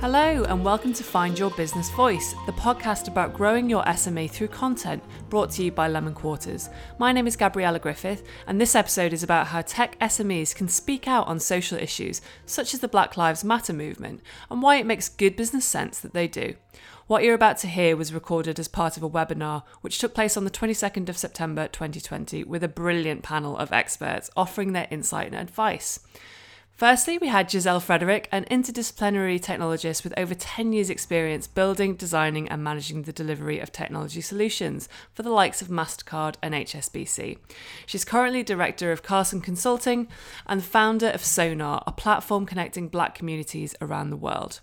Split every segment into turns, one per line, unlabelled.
Hello, and welcome to Find Your Business Voice, the podcast about growing your SME through content, brought to you by Lemon Quarters. My name is Gabriella Griffith, and this episode is about how tech SMEs can speak out on social issues, such as the Black Lives Matter movement, and why it makes good business sense that they do. What you're about to hear was recorded as part of a webinar which took place on the 22nd of September 2020 with a brilliant panel of experts offering their insight and advice. Firstly, we had Giselle Frederick, an interdisciplinary technologist with over 10 years' experience building, designing, and managing the delivery of technology solutions for the likes of MasterCard and HSBC. She's currently director of Carson Consulting and founder of Sonar, a platform connecting black communities around the world.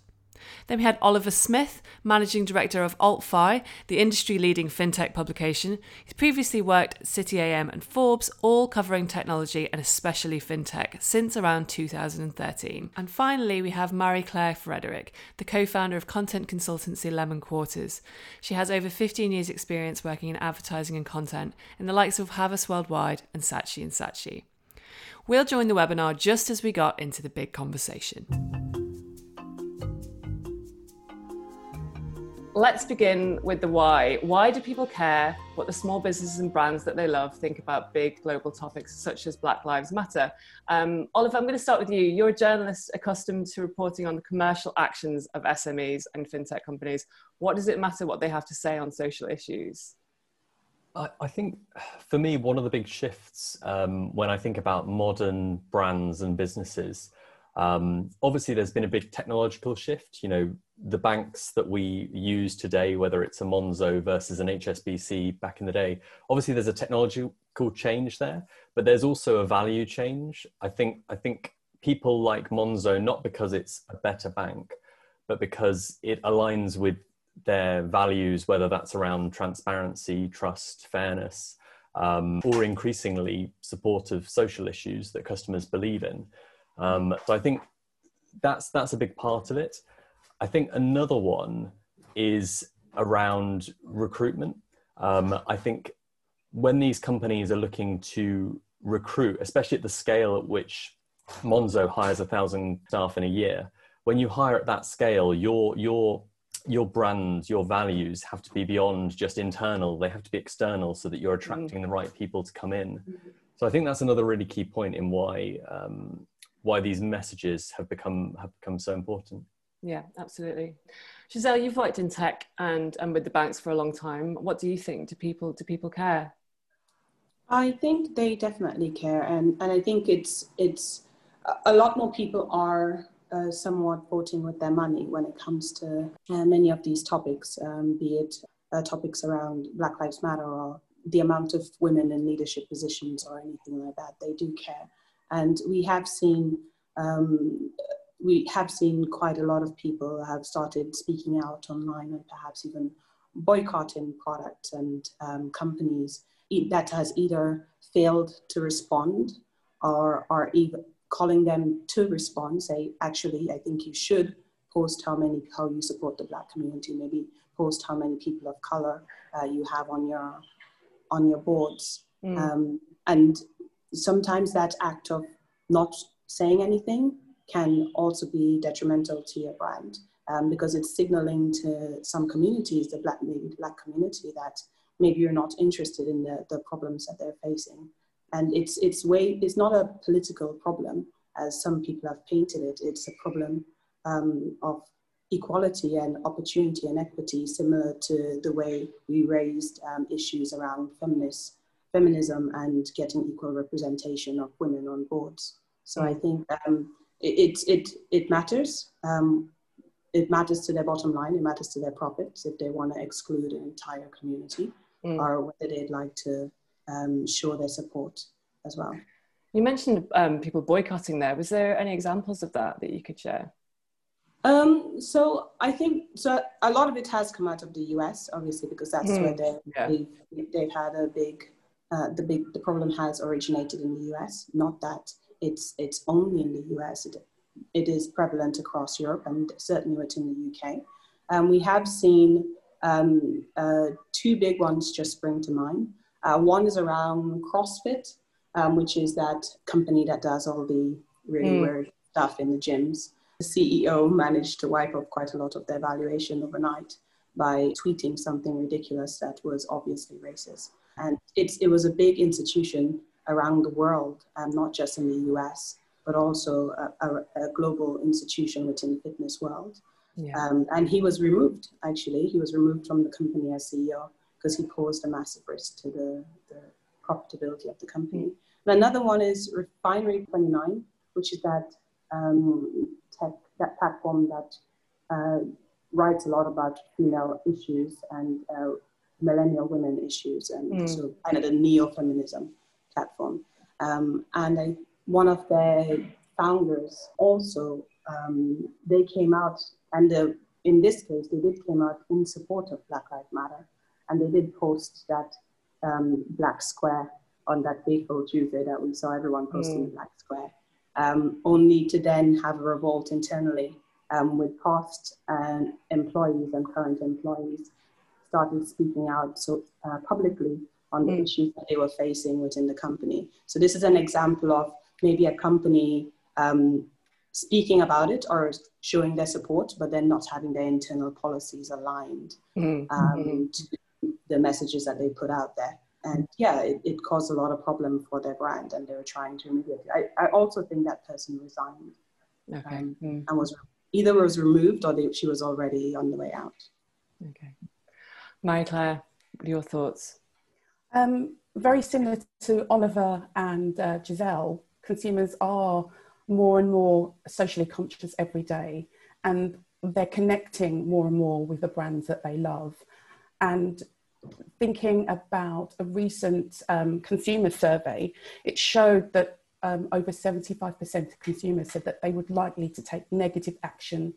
Then we had Oliver Smith, Managing Director of AltFi, the industry leading fintech publication. He's previously worked at City AM and Forbes, all covering technology and especially fintech since around 2013. And finally, we have Marie Claire Frederick, the co founder of content consultancy Lemon Quarters. She has over 15 years' experience working in advertising and content in the likes of Havas Worldwide and Saatchi and Saatchi. We'll join the webinar just as we got into the big conversation. Let's begin with the why. Why do people care what the small businesses and brands that they love think about big global topics such as Black Lives Matter? Um, Oliver, I'm going to start with you. You're a journalist accustomed to reporting on the commercial actions of SMEs and fintech companies. What does it matter what they have to say on social issues?
I, I think for me, one of the big shifts um, when I think about modern brands and businesses um, obviously, there's been a big technological shift. You know, the banks that we use today, whether it's a Monzo versus an HSBC back in the day, obviously there's a technological change there, but there's also a value change. I think I think people like Monzo not because it's a better bank, but because it aligns with their values, whether that's around transparency, trust, fairness, um, or increasingly support of social issues that customers believe in. Um, so I think that's that's a big part of it. I think another one is around recruitment. Um, I think when these companies are looking to recruit, especially at the scale at which Monzo hires a thousand staff in a year, when you hire at that scale, your your your brand, your values have to be beyond just internal; they have to be external, so that you're attracting the right people to come in. So I think that's another really key point in why um, why these messages have become have become so important.
Yeah, absolutely. Giselle, you've worked in tech and, and with the banks for a long time. What do you think? Do people do people care?
I think they definitely care, and, and I think it's it's a lot more people are uh, somewhat voting with their money when it comes to uh, many of these topics, um, be it uh, topics around Black Lives Matter or the amount of women in leadership positions or anything like that. They do care, and we have seen um, we have seen quite a lot of people have started speaking out online and perhaps even boycotting products and um, companies that has either failed to respond or are even calling them to respond say actually i think you should post how many how you support the black community maybe post how many people of color uh, you have on your on your boards mm. um, and sometimes that act of not saying anything can also be detrimental to your brand um, because it's signaling to some communities, the black, maybe black community, that maybe you're not interested in the, the problems that they're facing. And it's, it's, way, it's not a political problem, as some people have painted it. It's a problem um, of equality and opportunity and equity, similar to the way we raised um, issues around feminist, feminism and getting equal representation of women on boards. So I think um, it, it, it matters. Um, it matters to their bottom line, it matters to their profits if they want to exclude an entire community mm. or whether they'd like to um, show their support as well.
You mentioned um, people boycotting there. Was there any examples of that that you could share?
Um, so I think so. A lot of it has come out of the US, obviously, because that's mm. where they, yeah. they've, they've had a big, uh, the big, the problem has originated in the US. Not that it's it's only in the US. It, it is prevalent across Europe and certainly within the UK. Um, we have seen um, uh, two big ones just spring to mind. Uh, one is around CrossFit, um, which is that company that does all the really mm. weird stuff in the gyms. the CEO managed to wipe off quite a lot of their valuation overnight by tweeting something ridiculous that was obviously racist. And it's, it was a big institution around the world, and not just in the US, but also a, a, a global institution within the fitness world. Yeah. Um, and he was removed, actually. He was removed from the company as CEO because he posed a massive risk to the, the profitability of the company. And another one is Refinery 29, which is that um, tech, that platform that uh, writes a lot about female issues and uh, millennial women issues, and mm. so kind of the neo-feminism platform. Um, and I, one of their founders also, um, they came out, and the, in this case, they did came out in support of Black Lives Matter, and they did post that um, black square on that fateful Tuesday that we saw everyone posting mm. black square, um, only to then have a revolt internally um, with past uh, employees and current employees started speaking out so uh, publicly on the mm. issues that they were facing within the company. So this is an example of maybe a company um, speaking about it or showing their support, but then not having their internal policies aligned mm. um, to the messages that they put out there. And yeah, it, it, caused a lot of problem for their brand, and they were trying to remediate it. I, I also think that person resigned okay. um, mm. and was either was removed or they, she was already on the way out.
Okay, Marie Claire, your thoughts?
Um, very similar to Oliver and uh, Giselle, consumers are more and more socially conscious every day and they're connecting more and more with the brands that they love. And thinking about a recent um, consumer survey, it showed that um, over 75% of consumers said that they would likely to take negative action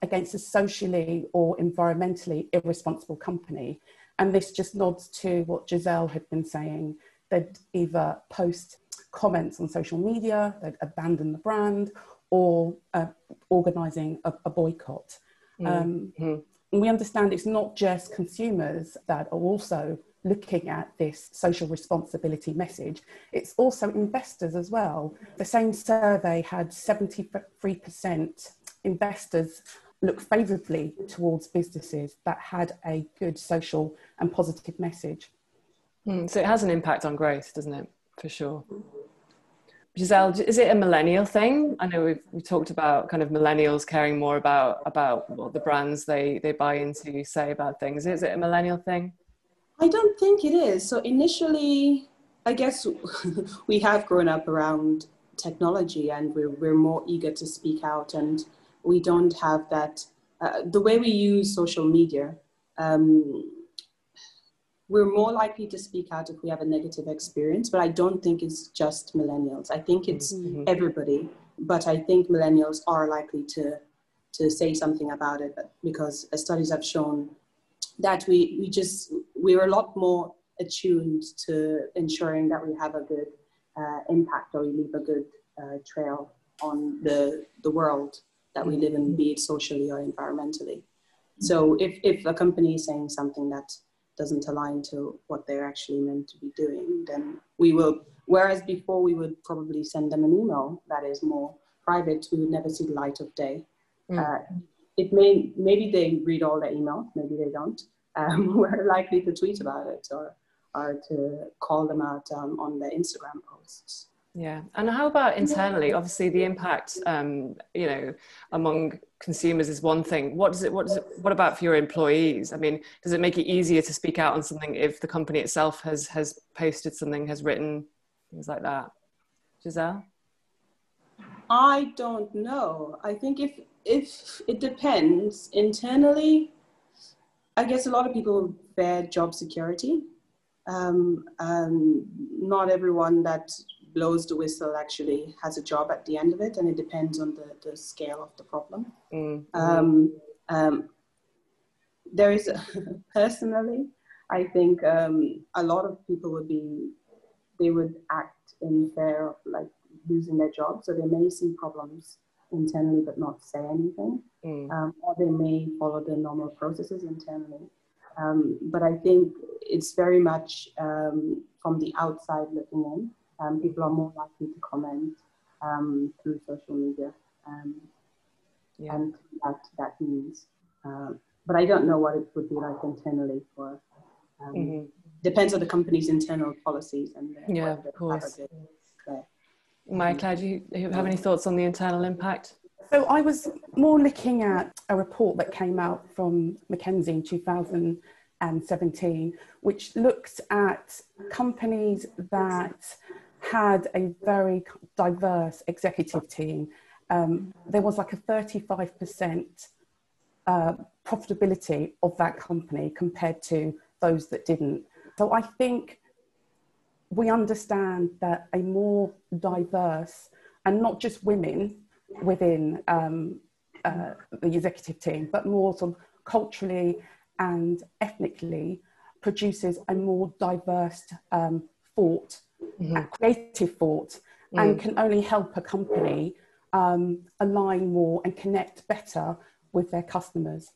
against a socially or environmentally irresponsible company and this just nods to what Giselle had been saying. They'd either post comments on social media, they'd abandon the brand, or uh, organising a, a, boycott. Mm-hmm. Um, and we understand it's not just consumers that are also looking at this social responsibility message, it's also investors as well. The same survey had 73% investors look favourably towards businesses that had a good social and positive message.
Mm, so it has an impact on growth, doesn't it? For sure. Giselle, is it a millennial thing? I know we've, we talked about kind of millennials caring more about about what the brands they they buy into say about things. Is it a millennial thing?
I don't think it is. So initially, I guess we have grown up around technology, and we're we're more eager to speak out and we don't have that. Uh, the way we use social media, um, we're more likely to speak out if we have a negative experience, but I don't think it's just millennials. I think it's mm-hmm. everybody, but I think millennials are likely to to say something about it because studies have shown that we, we just we're a lot more attuned to ensuring that we have a good uh, impact or we leave a good uh, trail on the the world that we live in, be it socially or environmentally. So if, if a company is saying something that doesn't align to what they're actually meant to be doing, then we will, whereas before we would probably send them an email that is more private, we would never see the light of day. Mm. Uh, it may, maybe they read all their emails, maybe they don't. Um, we're likely to tweet about it or, or to call them out um, on their Instagram posts.
Yeah, and how about internally? Obviously, the impact, um, you know, among consumers is one thing. What does it? What does it? What about for your employees? I mean, does it make it easier to speak out on something if the company itself has has posted something, has written things like that? Giselle,
I don't know. I think if if it depends internally, I guess a lot of people fear job security. Um, um, not everyone that blows the whistle actually has a job at the end of it, and it depends on the, the scale of the problem. Mm-hmm. Um, um, there is, personally, I think um, a lot of people would be, they would act in fear of like losing their job, so they may see problems internally but not say anything, mm. Um, or they may follow the normal processes internally. Um, but I think it's very much um, from the outside looking in um, people are more likely to comment um, through social media. Um, yeah. and that that means. Um, but I don't know what it would be like internally for. Um, mm-hmm. Depends on the company's internal policies and
their, yeah, of course. Marie Claire, do you have any thoughts on the internal impact?
So I was more looking at a report that came out from McKinsey in 2017, which looked at companies that had a very diverse executive team. Um, there was like a 35% uh, profitability of that company compared to those that didn't. So I think we understand that a more diverse and not just women within um, uh, the executive team, but more sort of culturally and ethnically produces a more diverse um, thought, mm-hmm. creative thought, mm. and can only help a company um, align more and connect better with their customers.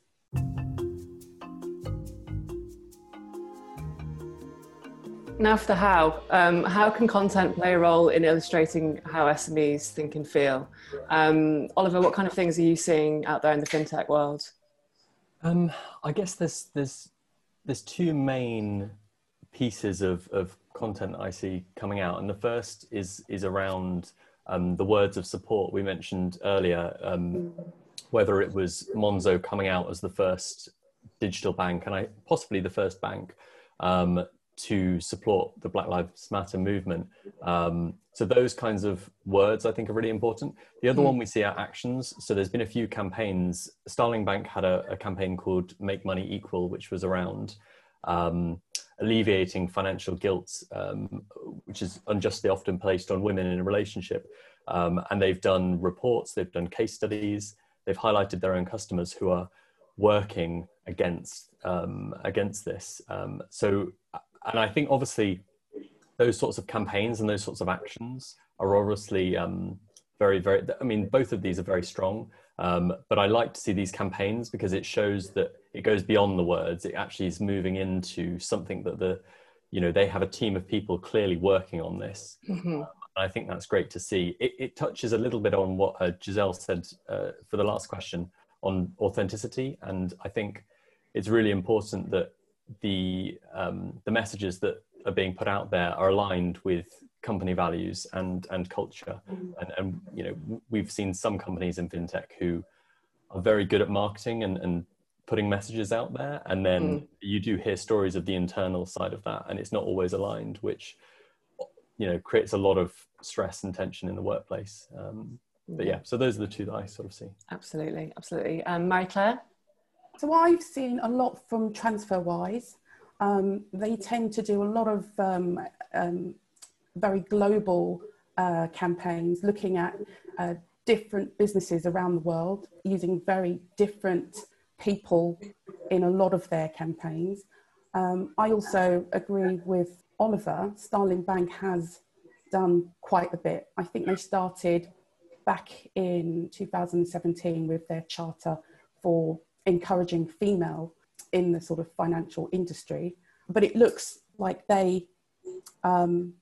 Now for the how. Um, how can content play a role in illustrating how SMEs think and feel? Um, Oliver, what kind of things are you seeing out there in the fintech world?
Um, I guess there's there's there's two main pieces of, of content I see coming out, and the first is is around um, the words of support we mentioned earlier. Um, whether it was Monzo coming out as the first digital bank, and I possibly the first bank um, to support the Black Lives Matter movement. Um, so those kinds of words I think are really important. The other mm. one we see are actions. So there's been a few campaigns. Starling Bank had a, a campaign called Make Money Equal, which was around um, alleviating financial guilt, um, which is unjustly often placed on women in a relationship. Um, and they've done reports, they've done case studies, they've highlighted their own customers who are working against um, against this. Um, so and I think obviously those sorts of campaigns and those sorts of actions are obviously um, very, very. I mean, both of these are very strong. Um, but I like to see these campaigns because it shows that it goes beyond the words. It actually is moving into something that the, you know, they have a team of people clearly working on this. Mm-hmm. I think that's great to see. It, it, touches a little bit on what uh, Giselle said uh, for the last question on authenticity, and I think it's really important that the um, the messages that are being put out there are aligned with company values and and culture. Mm. and, and you know we've seen some companies in fintech who are very good at marketing and, and putting messages out there. And then mm. you do hear stories of the internal side of that and it's not always aligned which you know creates a lot of stress and tension in the workplace. Um, but yeah. so those are the two that i sort of see.
Absolutely. Absolutely. Um, marie claire
so I've seen a lot from TransferWise. Um, they tend to do a lot of um, um, very global uh, campaigns looking at uh, different businesses around the world using very different people in a lot of their campaigns. Um, I also agree with Oliver. Starling Bank has done quite a bit. I think they started back in 2017 with their charter for encouraging female in the sort of financial industry, but it looks like they um,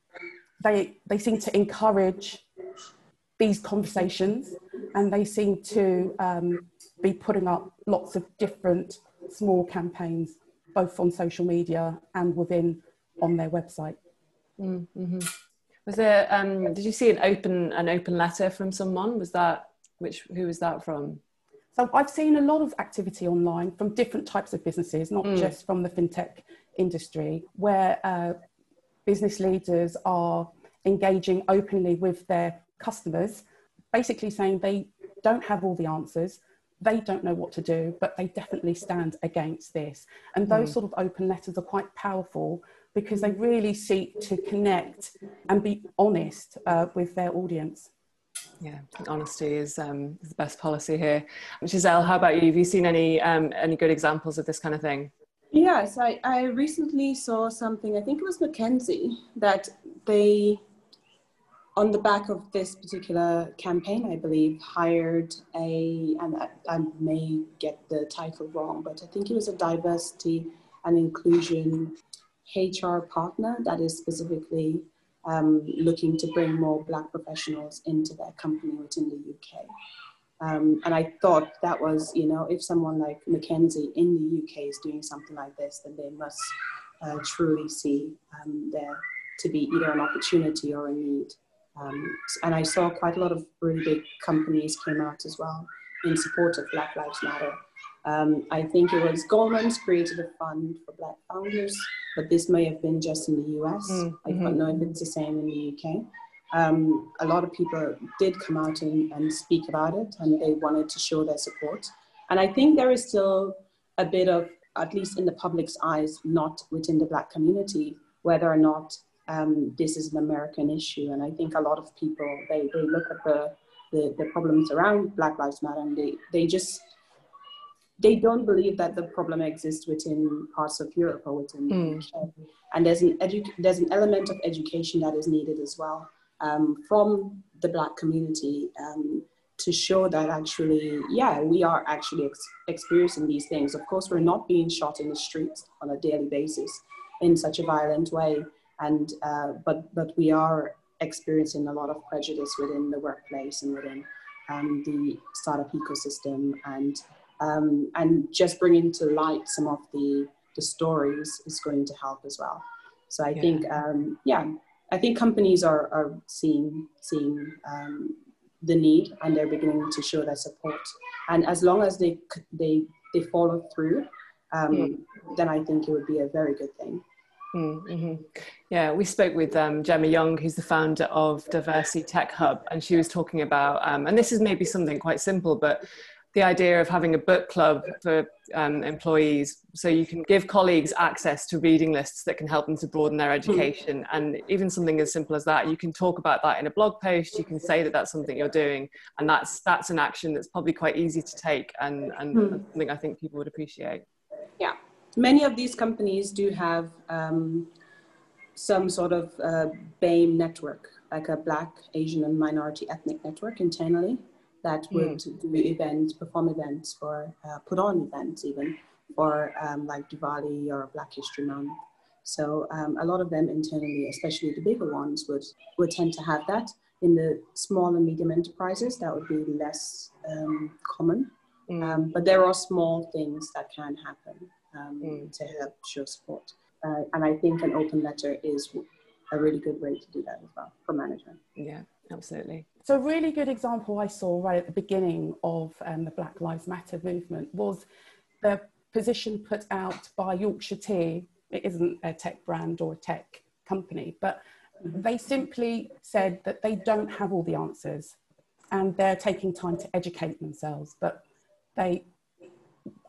they they seem to encourage these conversations, and they seem to um, be putting up lots of different small campaigns, both on social media and within on their website.
Mm-hmm. Was there? Um, did you see an open an open letter from someone? Was that which? Who was that from?
So I've seen a lot of activity online from different types of businesses, not mm. just from the fintech industry, where uh, business leaders are engaging openly with their customers, basically saying they don't have all the answers, they don't know what to do, but they definitely stand against this. And those mm. sort of open letters are quite powerful because they really seek to connect and be honest uh, with their audience.
Yeah, honesty is, um, is the best policy here. Giselle, how about you? Have you seen any um, any good examples of this kind of thing?
Yes, I, I recently saw something, I think it was McKinsey, that they, on the back of this particular campaign, I believe, hired a, and I, I may get the title wrong, but I think it was a diversity and inclusion HR partner that is specifically um, looking to bring more black professionals into their company within the UK. Um, and I thought that was, you know, if someone like McKinsey in the UK is doing something like this, then they must uh, truly see um, there to be either an opportunity or a need. Um, and I saw quite a lot of really big companies came out as well in support of Black Lives Matter. Um, I think it was Goldman's created a fund for Black founders, but this may have been just in the US. Mm-hmm. I don't know if it's the same in the UK. Um, a lot of people did come out and, and speak about it and they wanted to show their support. And I think there is still a bit of, at least in the public's eyes, not within the Black community, whether or not um, this is an American issue. And I think a lot of people, they, they look at the, the, the problems around Black Lives Matter and they, they just, they don't believe that the problem exists within parts of Europe or within mm. the UK. And there's an, edu- there's an element of education that is needed as well um, from the Black community um, to show that actually, yeah, we are actually ex- experiencing these things. Of course, we're not being shot in the streets on a daily basis in such a violent way and uh, but but we are experiencing a lot of prejudice within the workplace and within um, the startup ecosystem and um, and just bringing to light some of the the stories is going to help as well so i yeah. think um, yeah i think companies are, are seeing seeing um, the need and they're beginning to show their support and as long as they they they follow through um, yeah. then i think it would be a very good thing
Mm-hmm. Yeah, we spoke with um, Gemma Young, who's the founder of Diversity Tech Hub, and she was talking about, um, and this is maybe something quite simple, but the idea of having a book club for um, employees so you can give colleagues access to reading lists that can help them to broaden their education mm. and even something as simple as that you can talk about that in a blog post you can say that that's something you're doing and that's that's an action that's probably quite easy to take and, and mm. something i think people would appreciate
yeah many of these companies do have um, some sort of uh, BAME network, like a Black, Asian, and minority ethnic network internally that hmm. would mm. do events, perform events or uh, put on events even for um, like Diwali or Black History Month. So um, a lot of them internally, especially the bigger ones, would, would tend to have that. In the small and medium enterprises, that would be less um, common. Mm. but there are small things that can happen um, mm. to help show support. Uh, and I think an open letter is a really good way to do that as well for management.
Yeah, absolutely.
So, a really good example I saw right at the beginning of um, the Black Lives Matter movement was the position put out by Yorkshire Tea. It isn't a tech brand or a tech company, but mm-hmm. they simply said that they don't have all the answers and they're taking time to educate themselves, but they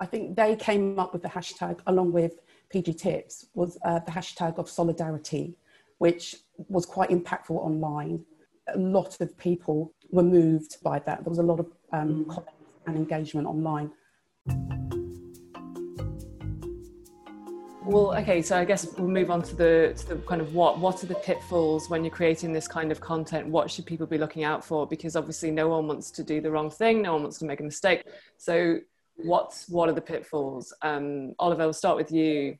I think they came up with the hashtag along with PG Tips was uh, the hashtag of solidarity, which was quite impactful online. A lot of people were moved by that. There was a lot of um, mm. comments and engagement online.
Well, okay, so I guess we'll move on to the to the kind of what what are the pitfalls when you're creating this kind of content? What should people be looking out for? Because obviously, no one wants to do the wrong thing. No one wants to make a mistake. So, what's what are the pitfalls? Um, Oliver, we'll start with you.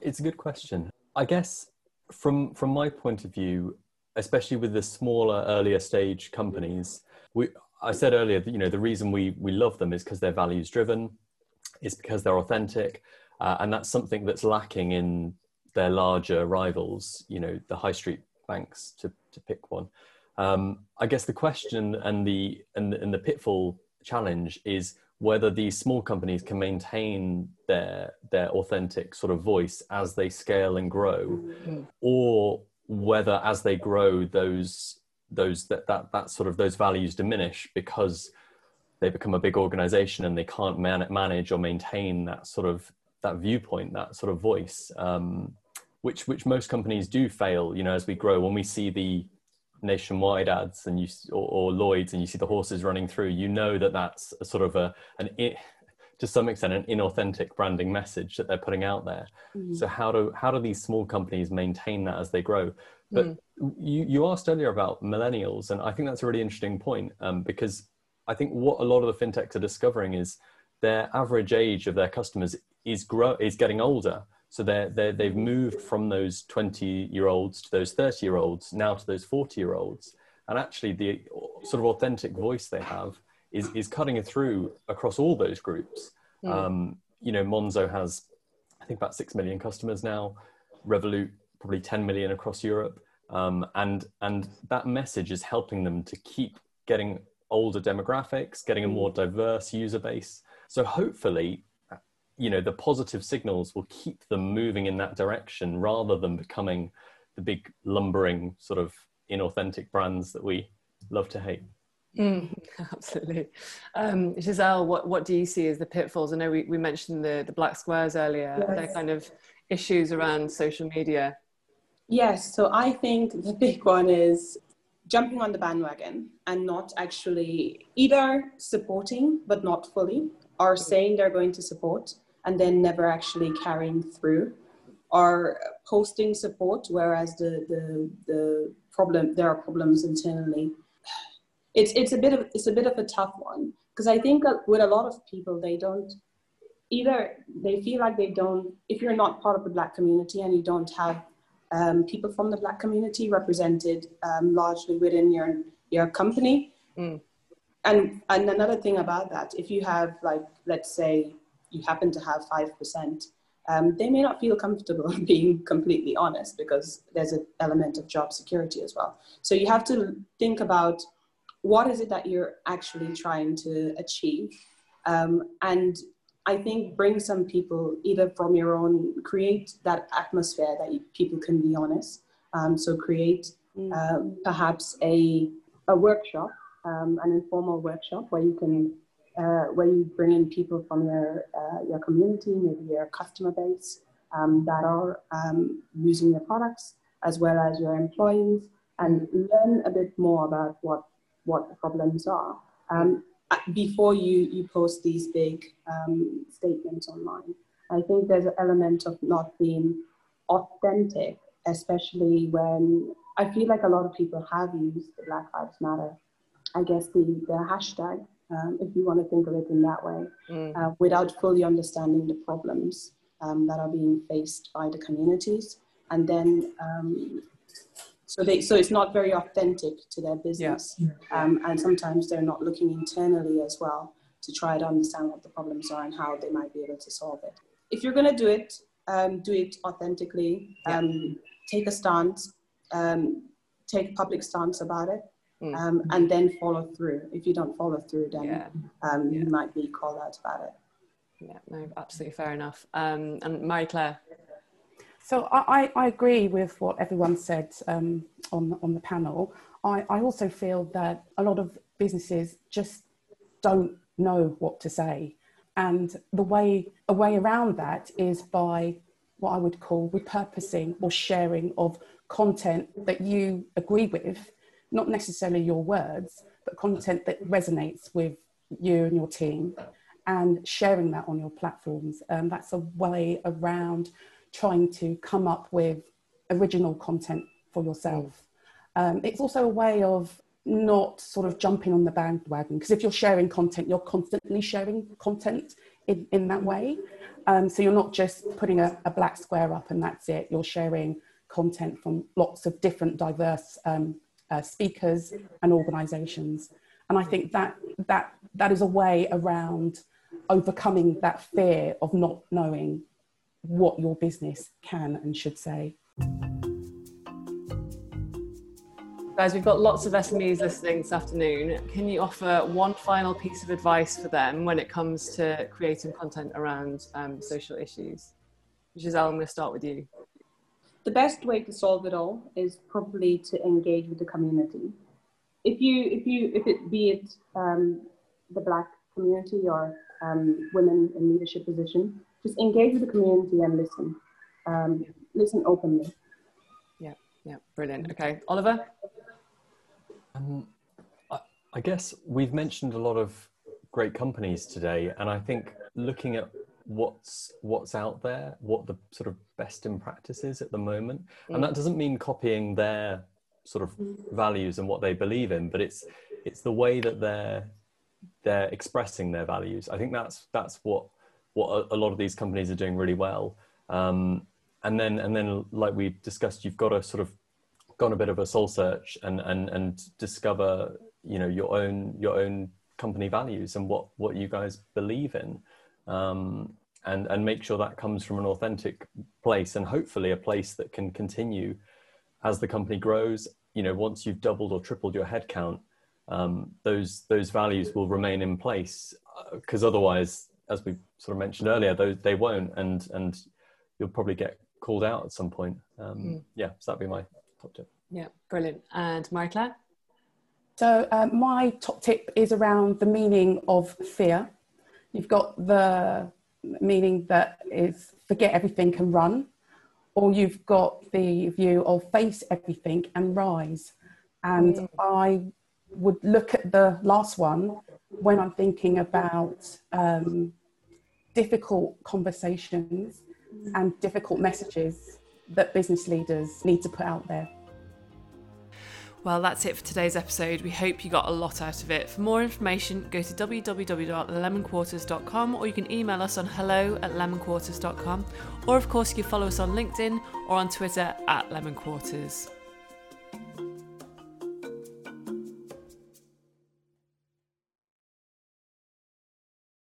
It's a good question. I guess from from my point of view, especially with the smaller, earlier stage companies, we I said earlier that you know the reason we we love them is because they're values driven, is because they're authentic, uh, and that's something that's lacking in their larger rivals. You know, the high street banks to to pick one. Um, I guess the question and the and the, and the pitfall challenge is whether these small companies can maintain their their authentic sort of voice as they scale and grow mm-hmm. or whether as they grow those those that, that that sort of those values diminish because they become a big organization and they can't man- manage or maintain that sort of that viewpoint that sort of voice um, which which most companies do fail you know as we grow. When we see the nationwide ads and you or, or, Lloyd's and you see the horses running through, you know that that's a sort of a an to some extent an inauthentic branding message that they're putting out there. Mm. So how do how do these small companies maintain that as they grow? But mm. you you asked earlier about millennials, and I think that's a really interesting point um, because I think what a lot of the fintechs are discovering is their average age of their customers is grow is getting older so they're, they're, they've moved from those 20 year olds to those 30 year olds, now to those 40 year olds. And actually, the, sort of authentic voice they have is, is cutting it through across all those groups. Mm. Um, you know, Monzo has, I think, about 6 million customers now, Revolut, probably 10 million across Europe. Um, and, and that message is helping them to keep getting older demographics, getting a more hmm. diverse user base. So hopefully, you know, the positive signals will keep them moving in that direction rather than becoming the big lumbering sort of inauthentic brands that we love to hate.
Mm, absolutely. Um, Giselle, what, what do you see as the pitfalls? I know we, we mentioned the, the black squares earlier, yes. they're kind of issues around social media.
Yes, so I think the big one is jumping on the bandwagon and not actually either supporting but not fully, or saying they're going to support and then never actually carrying through, or posting support whereas the the, the problem there are problems internally it's it's a bit of it's a bit of a tough one because I think with a lot of people they don't either they feel like they don't if you're not part of the black community and you don't have um, people from the black community represented um, largely within your your company mm. and and another thing about that if you have like let's say you happen to have five percent um, they may not feel comfortable being completely honest because there's an element of job security as well so you have to think about what is it that you're actually trying to achieve? Um, and i think bring some people either from your own create that atmosphere that you, people can be honest. Um, so create uh, perhaps a, a workshop um, an informal workshop where you can uh, where you bring in people from your uh, your community maybe your customer base um, that are um, using your products as well as your employees and learn a bit more about what what the problems are um, before you, you post these big um, statements online. I think there's an element of not being authentic, especially when I feel like a lot of people have used the Black Lives Matter, I guess the, the hashtag, um, if you want to think of it in that way, mm. uh, without fully understanding the problems um, that are being faced by the communities. And then um, so they so it's not very authentic to their business yeah. um, and sometimes they're not looking internally as well to try to understand what the problems are and how they might be able to solve it if you're going to do it um, do it authentically um, yeah. take a stance um, take public stance about it mm. Um, and then follow through if you don't follow through then yeah. Um, you might be called out about it
yeah no absolutely fair enough and marie claire
so I, I, agree with what everyone said um, on, on the panel. I, I also feel that a lot of businesses just don't know what to say. And the way, a way around that is by what I would call repurposing or sharing of content that you agree with, not necessarily your words, but content that resonates with you and your team, and sharing that on your platforms. Um, that's a way around trying to come up with original content for yourself. Um, it's also a way of not sort of jumping on the bandwagon because if you're sharing content, you're constantly sharing content in, in that way. Um, so you're not just putting a, a, black square up and that's it. You're sharing content from lots of different diverse um, uh, speakers and organisations. And I think that that that is a way around overcoming that fear of not knowing what your business can and should say.
Guys, we've got lots of SMEs listening this afternoon. Can you offer one final piece of advice for them when it comes to creating content around um, social issues? Giselle, I'm going to start with you.
The best way to solve it all is probably to engage with the community. If you, if you, if it be it um, the Black community or um, women in leadership position, just engage with the community and listen. Um, listen openly.
Yeah, yeah, brilliant. Okay, Oliver.
Um, I, I guess we've mentioned a lot of great companies today, and I think looking at what's what's out there, what the sort of best in practices at the moment, mm. and that doesn't mean copying their sort of mm. values and what they believe in, but it's it's the way that they're they're expressing their values. I think that's that's what what a, a lot of these companies are doing really well. Um, and then and then like we discussed, you've got to sort of go on a bit of a soul search and and and discover you know your own your own company values and what what you guys believe in um, and and make sure that comes from an authentic place and hopefully a place that can continue as the company grows you know once you've doubled or tripled your headcount um, those those values will remain in place because uh, otherwise as we sort of mentioned earlier those they won't and and you'll probably get called out at some point. Um, mm. yeah so that'd be my top tip.
Yeah brilliant. And marie claire
so um, my top tip is around the meaning of fear. You've got the meaning that is forget everything and run or you've got the view of face everything and rise. And mm. i would look at the last one when i'm thinking about um, difficult conversations and difficult messages that business leaders need to put out there
well, that's it for today's episode. We hope you got a lot out of it. For more information, go to www.lemonquarters.com or you can email us on hello at lemonquarters.com. Or, of course, you can follow us on LinkedIn or on Twitter at lemonquarters.